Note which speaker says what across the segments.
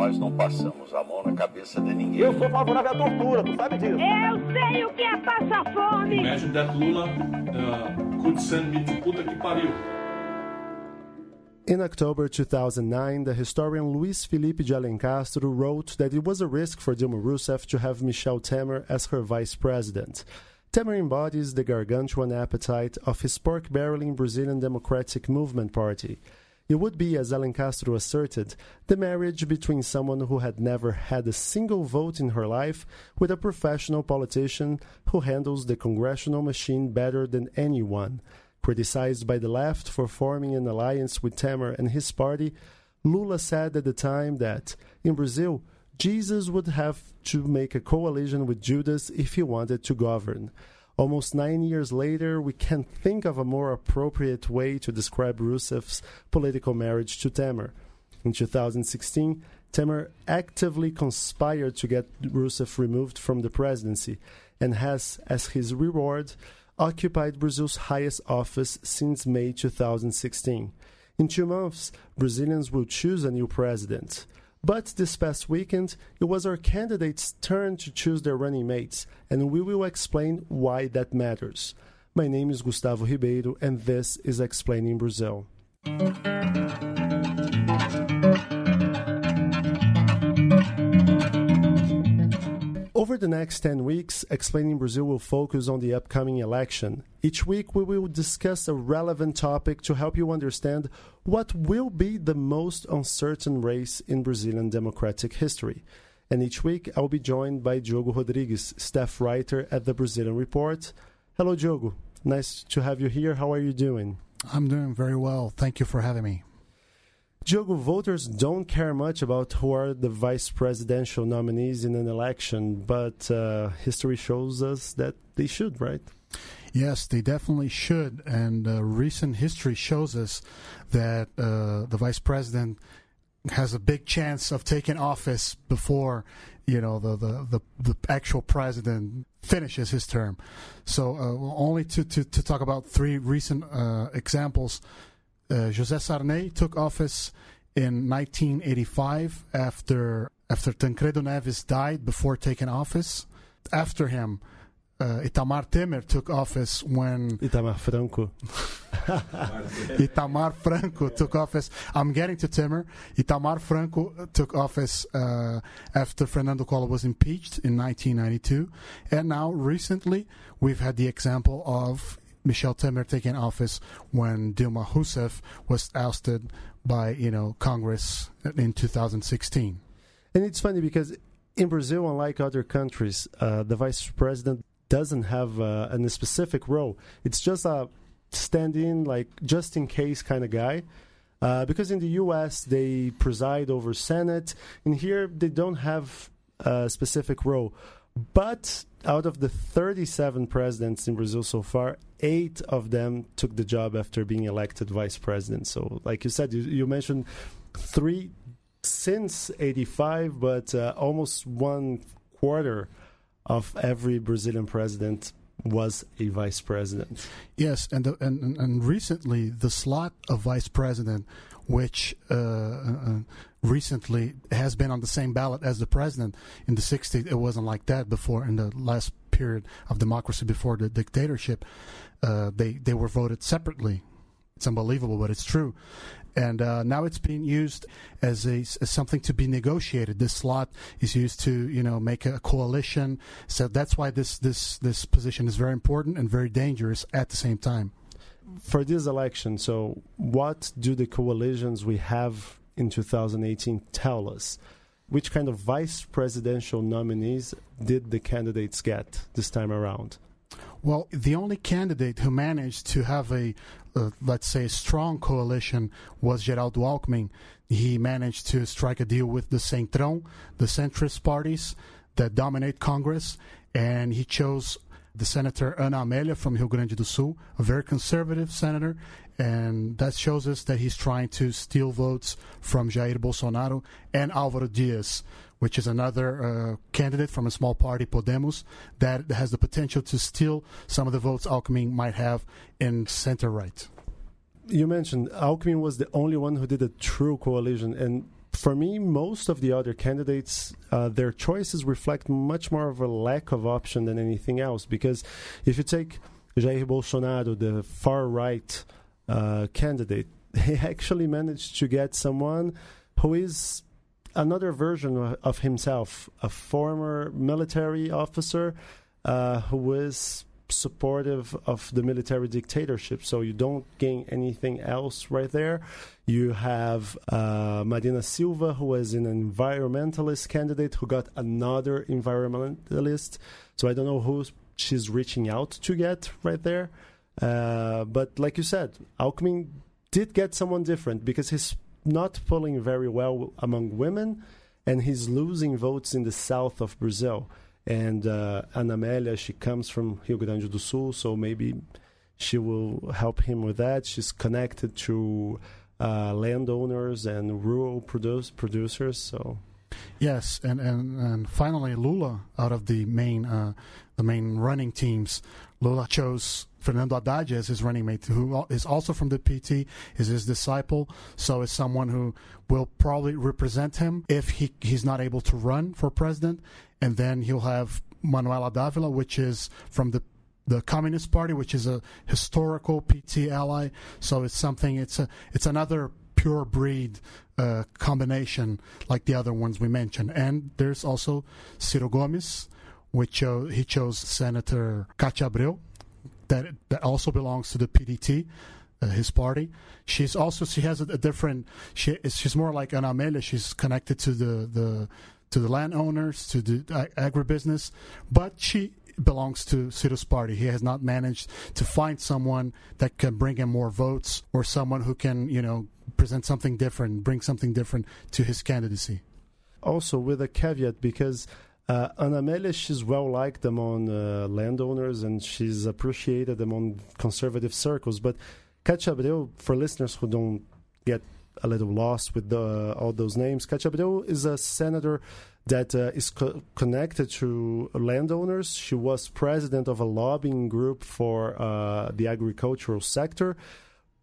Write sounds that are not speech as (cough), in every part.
Speaker 1: Nós não passamos a mão na cabeça de ninguém.
Speaker 2: Eu sou favorável à tortura, tu sabe disso.
Speaker 3: Eu sei o que é passar fome.
Speaker 4: Imagine that Lula uh, could send me to puta que pariu.
Speaker 5: In October 2009, the historian Luis Felipe de Alencastro wrote that it was a risk for Dilma Rousseff to have Michel Temer as her vice president. Temer embodies the gargantuan appetite of his pork-barreling Brazilian Democratic Movement Party. It would be, as Alencastro asserted, the marriage between someone who had never had a single vote in her life with a professional politician who handles the congressional machine better than anyone. Criticized by the left for forming an alliance with Temer and his party, Lula said at the time that, in Brazil, Jesus would have to make a coalition with Judas if he wanted to govern. Almost nine years later, we can't think of a more appropriate way to describe Rousseff's political marriage to Temer. In 2016, Temer actively conspired to get Rousseff removed from the presidency and has, as his reward, occupied Brazil's highest office since May 2016. In two months, Brazilians will choose a new president. But this past weekend, it was our candidates' turn to choose their running mates, and we will explain why that matters. My name is Gustavo Ribeiro, and this is Explaining Brazil. The next 10 weeks, Explaining Brazil will focus on the upcoming election. Each week, we will discuss a relevant topic to help you understand what will be the most uncertain race in Brazilian democratic history. And each week, I'll be joined by Diogo Rodrigues, staff writer at the Brazilian Report. Hello, Diogo. Nice to have you here. How are you doing?
Speaker 6: I'm doing very well. Thank you for having me.
Speaker 5: Diogo, voters don't care much about who are the vice presidential nominees in an election, but uh, history shows us that they should, right?
Speaker 6: Yes, they definitely should. And uh, recent history shows us that uh, the vice president has a big chance of taking office before you know the the, the, the actual president finishes his term. So uh, only to, to, to talk about three recent uh, examples. Uh, José Sarney took office in 1985 after after Tancredo Neves died before taking office. After him, uh, Itamar Temer took office when
Speaker 5: Itamar Franco. (laughs)
Speaker 6: Itamar Franco took office. I'm getting to Temer. Itamar Franco took office uh, after Fernando Collor was impeached in 1992, and now recently we've had the example of Michel Temer taking office when Dilma Rousseff was ousted by you know Congress in 2016.
Speaker 5: And it's funny because in Brazil, unlike other countries, uh, the vice president doesn't have uh, a specific role. It's just a stand-in, like just in case kind of guy. Uh, because in the U.S. they preside over Senate, and here they don't have a specific role. But out of the 37 presidents in Brazil so far, eight of them took the job after being elected vice president. So, like you said, you, you mentioned three since 85, but uh, almost one quarter of every Brazilian president was a vice president.
Speaker 6: Yes, and the, and and recently the slot of vice president, which uh, uh, recently has been on the same ballot as the president in the 60s. It wasn't like that before in the last period of democracy before the dictatorship. Uh, they they were voted separately. It's unbelievable, but it's true. And uh, now it's being used as, a, as something to be negotiated. This slot is used to, you know, make a coalition. So that's why this this this position is very important and very dangerous at the same time.
Speaker 5: For this election, so what do the coalitions we have in 2018 tell us? Which kind of vice presidential nominees did the candidates get this time around?
Speaker 6: Well, the only candidate who managed to have a, uh, let's say, strong coalition was Geraldo Alckmin. He managed to strike a deal with the Centrão, the centrist parties that dominate Congress, and he chose the senator Ana Amélia from Rio Grande do Sul, a very conservative senator, and that shows us that he's trying to steal votes from Jair Bolsonaro and Álvaro Dias, which is another uh, candidate from a small party, Podemos, that has the potential to steal some of the votes Alckmin might have in center right.
Speaker 5: You mentioned Alckmin was the only one who did a true coalition, and for me, most of the other candidates, uh, their choices reflect much more of a lack of option than anything else. Because if you take Jair Bolsonaro, the far right uh, candidate, (laughs) he actually managed to get someone who is another version of himself, a former military officer uh, who is supportive of the military dictatorship. So you don't gain anything else right there. You have uh, Silva, who was an environmentalist candidate who got another environmentalist. So I don't know who she's reaching out to get right there. Uh, but like you said, Alckmin did get someone different because he's not pulling very well among women and he's losing votes in the south of Brazil. And uh, Ana Amélia, she comes from Rio Grande do Sul, so maybe she will help him with that. She's connected to uh, landowners and rural produce, producers, so.
Speaker 6: Yes, and, and, and finally, Lula, out of the main uh, the main running teams, Lula chose Fernando Haddad as his running mate, who is also from the PT, is his disciple, so is someone who will probably represent him if he, he's not able to run for president. And then he'll have Manuela D'Ávila, which is from the the Communist Party, which is a historical PT ally. So it's something. It's a it's another pure breed uh, combination like the other ones we mentioned. And there's also Ciro Gomes, which chose, he chose Senator Abreu, that that also belongs to the PDT, uh, his party. She's also she has a, a different. She she's more like an Amelia. She's connected to the the to the landowners, to the agribusiness, but she belongs to Ciro's party. He has not managed to find someone that can bring him more votes or someone who can, you know, present something different, bring something different to his candidacy.
Speaker 5: Also, with a caveat, because uh, Ana Amélia, she's well liked among uh, landowners and she's appreciated among conservative circles. But Katia Abreu, for listeners who don't get a little lost with the, all those names, Katia Abreu is a senator that uh, is co- connected to landowners. She was president of a lobbying group for uh, the agricultural sector.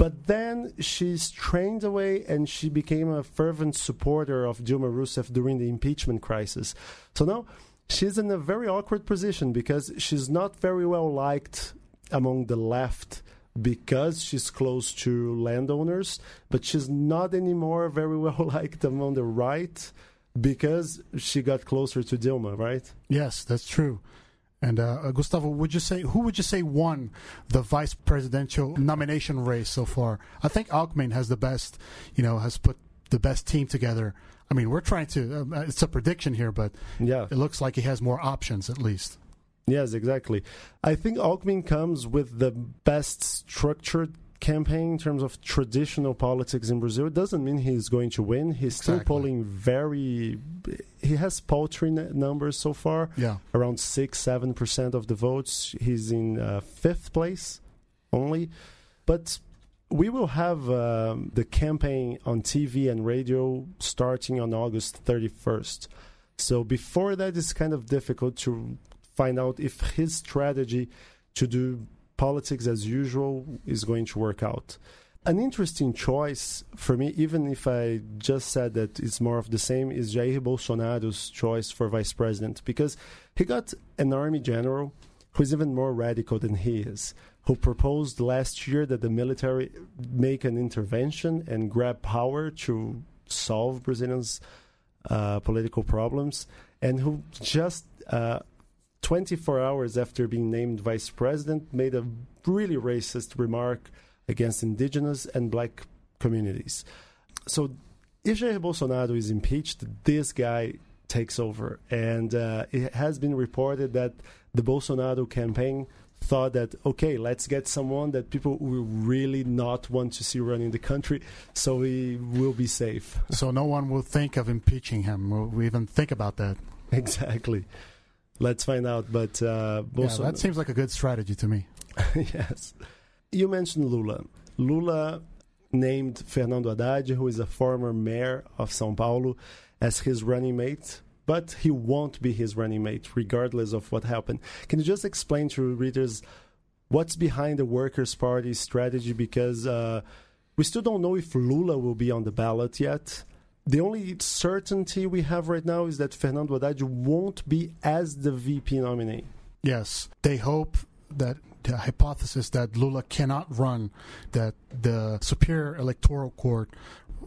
Speaker 5: But then she strained away and she became a fervent supporter of Dilma Rousseff during the impeachment crisis. So now she's in a very awkward position because she's not very well liked among the left because she's close to landowners, but she's not anymore very well (laughs) liked among the right because she got closer to Dilma, right?
Speaker 6: Yes, that's true. And uh, Gustavo, would you say who would you say won the vice presidential nomination race so far? I think Alckmin has the best, you know, has put the best team together. I mean, we're trying to. Uh, it's a prediction here, but yeah, it looks like he has more options at least.
Speaker 5: Yes, exactly. I think Alckmin comes with the best structured campaign in terms of traditional politics in Brazil. It doesn't mean he's going to win. He's exactly. still polling very. He has paltry numbers so far.
Speaker 6: Yeah,
Speaker 5: around six, seven percent of the votes. He's in uh, fifth place only, but. We will have um, the campaign on TV and radio starting on August 31st. So before that, it's kind of difficult to find out if his strategy to do politics as usual is going to work out. An interesting choice for me, even if I just said that it's more of the same, is Jair Bolsonaro's choice for vice president because he got an army general who's even more radical than he is, who proposed last year that the military make an intervention and grab power to solve Brazilians' uh, political problems, and who just uh, 24 hours after being named vice president, made a really racist remark against indigenous and black communities. So, if Jair Bolsonaro is impeached, this guy takes over. And uh, it has been reported that the Bolsonaro campaign thought that, okay, let's get someone that people will really not want to see running the country so we will be safe.
Speaker 6: So, no one will think of impeaching him, will even think about that.
Speaker 5: Exactly. Let's find out. But uh,
Speaker 6: yeah, that seems like a good strategy to me. (laughs)
Speaker 5: yes. You mentioned Lula. Lula named Fernando Haddad, who is a former mayor of Sao Paulo, as his running mate, but he won't be his running mate regardless of what happened. Can you just explain to readers what's behind the Workers' Party strategy? Because uh, we still don't know if Lula will be on the ballot yet. The only certainty we have right now is that Fernando Haddad won't be as the VP nominee.
Speaker 6: Yes, they hope that the hypothesis that Lula cannot run, that the Superior Electoral Court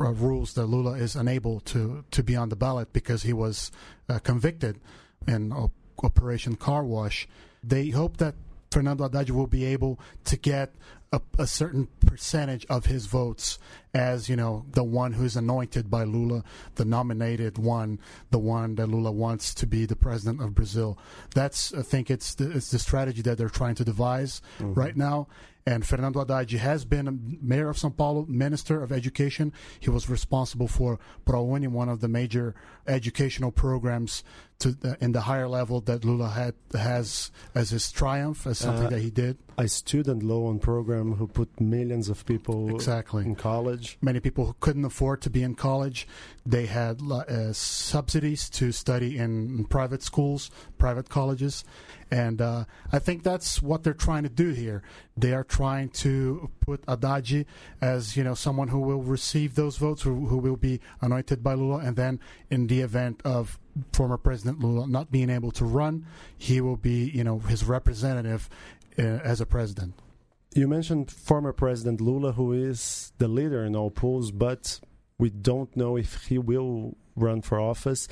Speaker 6: uh, rules that Lula is unable to, to be on the ballot because he was uh, convicted in op- Operation Car Wash. They hope that Fernando Haddad will be able to get a, a, certain percentage of his votes as you know the one who's anointed by Lula, the nominated one, the one that Lula wants to be the president of Brazil. That's I think it's the, it's the strategy that they're trying to devise mm-hmm. right now. And Fernando Haddad has been mayor of São Paulo, minister of education. He was responsible for ProUni, one of the major educational programs to uh, in the higher level that Lula had has as his triumph, as something uh, that he did.
Speaker 5: A student loan program who put millions of people
Speaker 6: exactly
Speaker 5: in college.
Speaker 6: Many people who couldn't afford to be in college, they had uh, subsidies to study in private schools, private colleges, and uh, I think that's what they're trying to do here. They are trying to put Haddad as you know someone who will receive those votes, who, who will be anointed by Lula, and then in the event of former President Lula not being able to run, he will be, you know, his representative uh, as a president.
Speaker 5: You mentioned former President Lula, who is the leader in all polls, but we don't know if he will run for office.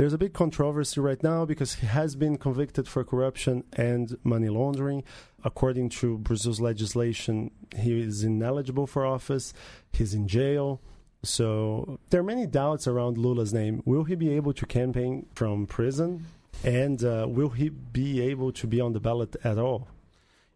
Speaker 5: There's a big controversy right now because he has been convicted for corruption and money laundering. According to Brazil's legislation, he is ineligible for office. He's in jail. So there are many doubts around Lula's name. Will he be able to campaign from prison? And uh, will he be able to be on the ballot at all?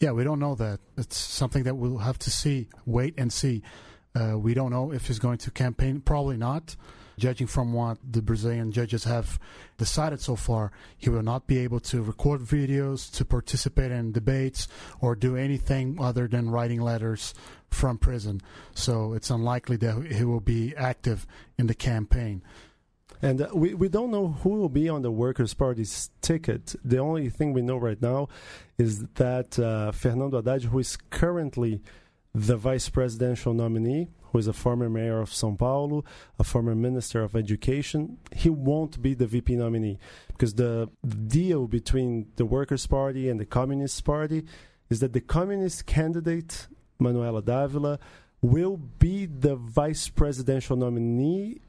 Speaker 6: Yeah, we don't know that. It's something that we'll have to see, wait and see. Uh, we don't know if he's going to campaign. Probably not. Judging from what the Brazilian judges have decided so far, he will not be able to record videos, to participate in debates, or do anything other than writing letters from prison. So it's unlikely that he will be active in the campaign.
Speaker 5: And uh, we, we don't know who will be on the Workers' Party's ticket. The only thing we know right now is that uh, Fernando Haddad, who is currently the vice presidential nominee, who is a former mayor of Sao Paulo, a former minister of education, he won't be the VP nominee because the deal between the Workers' Party and the Communist Party is that the Communist candidate Manuela D'Ávila, will be the vice presidential nominee,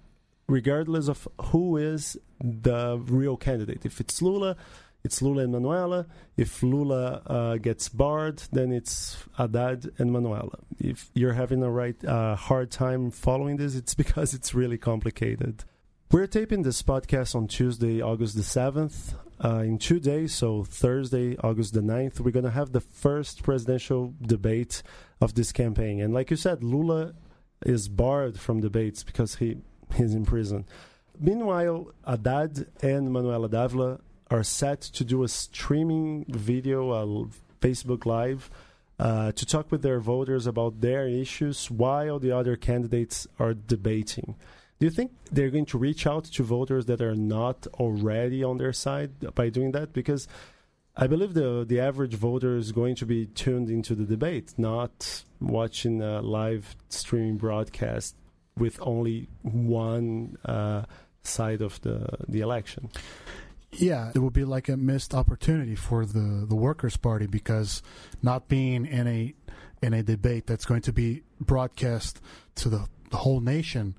Speaker 5: regardless of who is the real candidate. If it's Lula, it's Lula and Manuela. If Lula uh, gets barred, then it's Haddad and Manuela. If you're having a right uh, hard time following this, it's (laughs) because it's really complicated. We're taping this podcast on Tuesday, August the 7th. Uh, in two days, so Thursday, August the 9th, we're going to have the first presidential debate of this campaign. And like you said, Lula is barred from debates because he he's in prison. Meanwhile, Haddad and Manuela D'Ávila are set to do a streaming video, a Facebook Live, uh, to talk with their voters about their issues while the other candidates are debating. Do you think they're going to reach out to voters that are not already on their side by doing that? Because I believe the the average voter is going to be tuned into the debate, not watching a live streaming broadcast with only one uh, side of the the election.
Speaker 6: Yeah, it would be like a missed opportunity for the the Workers' Party because not being in a in a debate that's going to be broadcast to the, the whole nation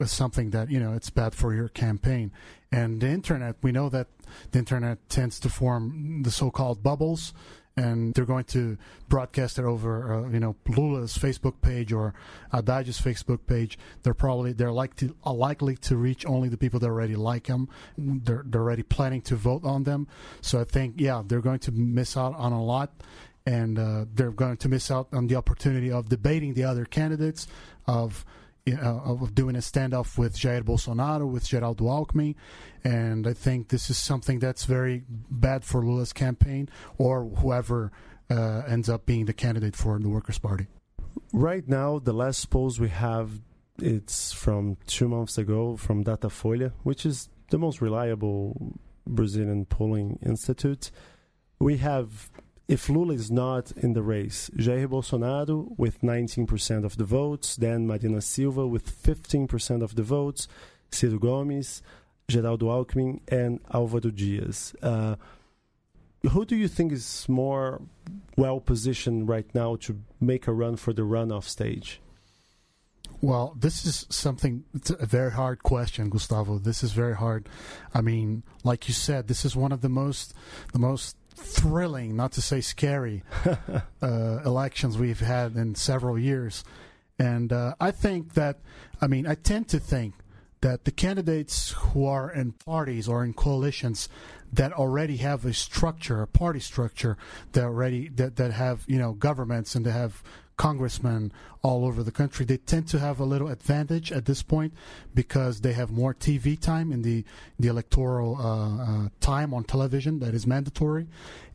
Speaker 6: is something that you know it's bad for your campaign. And the internet, we know that the internet tends to form the so-called bubbles, and they're going to broadcast it over, uh, you know, Lula's Facebook page or Haddad's Facebook page. They're probably they're like to, are likely to reach only the people that already like them. They're they're already planning to vote on them. So I think yeah, they're going to miss out on a lot. And uh, they're going to miss out on the opportunity of debating the other candidates, of uh, of doing a standoff with Jair Bolsonaro, with Geraldo Alckmin, and I think this is something that's very bad for Lula's campaign or whoever uh, ends up being the candidate for the Workers' Party.
Speaker 5: Right now, the last polls we have it's from two months ago from Datafolha, which is the most reliable Brazilian polling institute. We have if Lula is not in the race, Jair Bolsonaro with 19% of the votes, then Marina Silva with 15% of the votes, Ciro Gomes, Geraldo Alckmin, and Alvaro Dias. Uh, who do you think is more well positioned right now to make a run for the runoff stage?
Speaker 6: Well, this is something, it's a very hard question, Gustavo. This is very hard. I mean, like you said, this is one of the most, the most thrilling, not to say scary, (laughs) uh, elections we've had in several years. And uh, I think that, I mean, I tend to think that the candidates who are in parties or in coalitions that already have a structure, a party structure, that already that, that have you know governments and they have congressmen all over the country, they tend to have a little advantage at this point because they have more TV time in the the electoral uh, uh, time on television that is mandatory,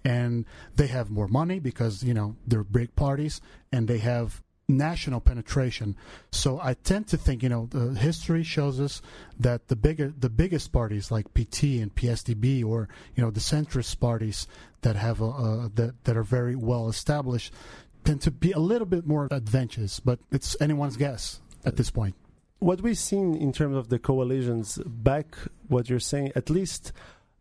Speaker 6: and they have more money because you know they're big parties and they have national penetration. So I tend to think, you know, history shows us that the bigger, the biggest parties like PT and PSDB, or you know, the centrist parties that have a, uh, that that are very well established, tend to be a little bit more adventurous. But it's anyone's guess at this point.
Speaker 5: What we've seen in terms of the coalitions, back what you're saying, at least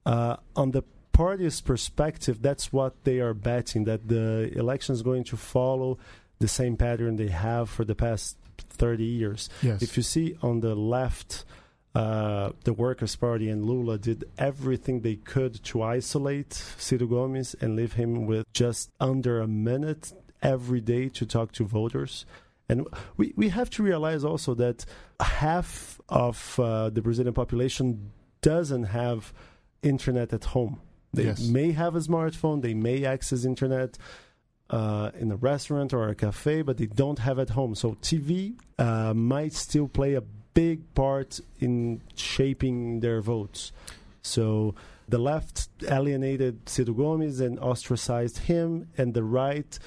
Speaker 5: uh, on the party's perspective, that's what they are betting that the election is going to follow the same pattern they have for the past 30 years.
Speaker 6: Yes.
Speaker 5: If you see on the left, uh, the Workers' Party and Lula did everything they could to isolate Ciro Gomes and leave him with just under a minute every day to talk to voters. And we, we have to realize also that half of uh, the Brazilian population doesn't have internet at home. They
Speaker 6: Yes.
Speaker 5: may have a smartphone, they may access internet uh, in a restaurant or a cafe, but they don't have at home. So TV uh, might still play a big part in shaping their votes. So the left alienated Ciro Gomes and ostracized him, and the right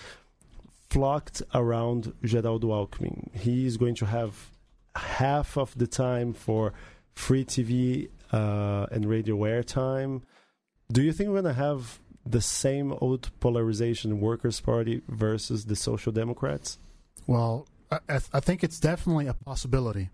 Speaker 5: flocked around Geraldo Alckmin. He is going to have half of the time for free TV uh, and radio airtime. Do you think we're going to have the same old polarization, Workers' Party versus the Social Democrats?
Speaker 6: Well, I, I I think it's definitely a possibility.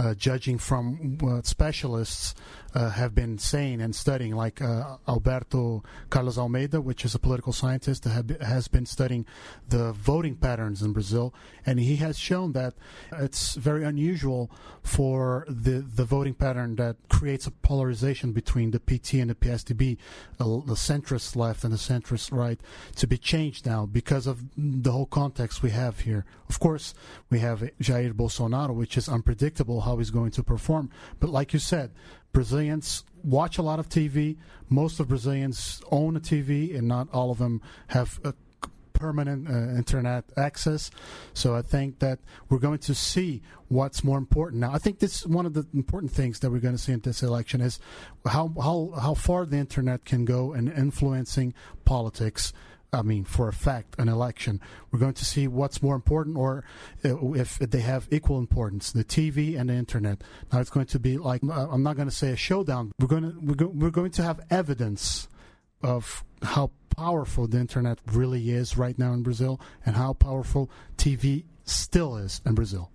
Speaker 6: Uh, judging from what specialists uh, have been saying and studying, like uh, Alberto Carlos Almeida, which is a political scientist that has been studying the voting patterns in Brazil, and he has shown that it's very unusual for the the voting pattern that creates a polarization between the PT and the PSDB, uh, the centrist left and the centrist right, to be changed now because of the whole context we have here. Of course, we have Jair Bolsonaro, which is unpredictable how he's going to perform. But like you said, Brazilians watch a lot of TV. Most of Brazilians own a TV, and not all of them have a permanent uh, internet access. So I think that we're going to see what's more important now. I think this is one of the important things that we're going to see in this election is how how how far the internet can go in influencing politics. I mean, for a fact, an election. We're going to see what's more important, or uh, if they have equal importance, the TV and the internet. Now it's going to be like uh, I'm not going to say a showdown. We're going to we're, go, we're going to have evidence of how powerful the internet really is right now in Brazil, and how powerful TV still is in Brazil.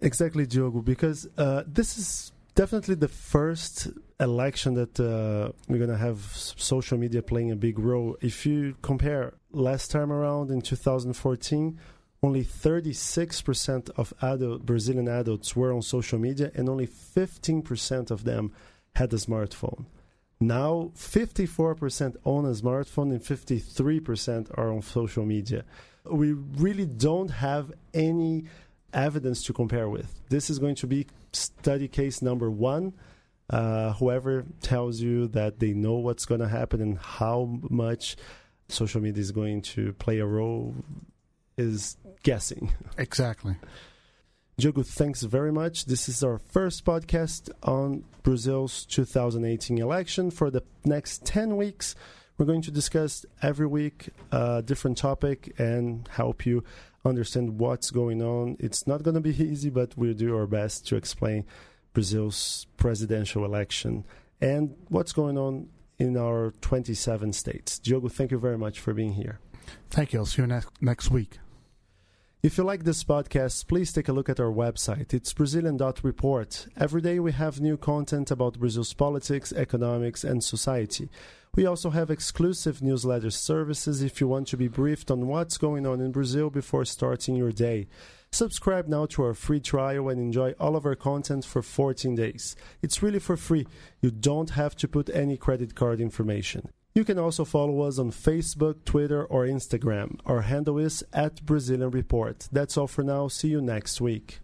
Speaker 5: Exactly, Diogo, because uh, this is definitely the first election that uh, we're going to have social media playing a big role. If you compare last time around in 2014, only 36% of adult, Brazilian adults were on social media, and only 15% of them had a smartphone. Now, 54% own a smartphone and 53% are on social media. We really don't have any evidence to compare with. This is going to be study case number one. Uh, whoever tells you that they know what's going to happen and how much social media is going to play a role is guessing.
Speaker 6: Exactly.
Speaker 5: Diogo, thanks very much. This is our first podcast on Brazil's 2018 election. For the next 10 weeks, we're going to discuss every week a different topic and help you understand what's going on. It's not going to be easy, but we'll do our best to explain Brazil's presidential election and what's going on in our 27 states. Diogo, thank you very much for being here.
Speaker 6: Thank you. I'll see you next next week.
Speaker 5: If you like this podcast, please take a look at our website. It's Brazilian.report. Every day we have new content about Brazil's politics, economics, and society. We also have exclusive newsletter services if you want to be briefed on what's going on in Brazil before starting your day. Subscribe now to our free trial and enjoy all of our content for 14 days. It's really for free. You don't have to put any credit card information. You can also follow us on Facebook, Twitter, or Instagram. Our handle is at Brazilian Report. That's all for now. See you next week.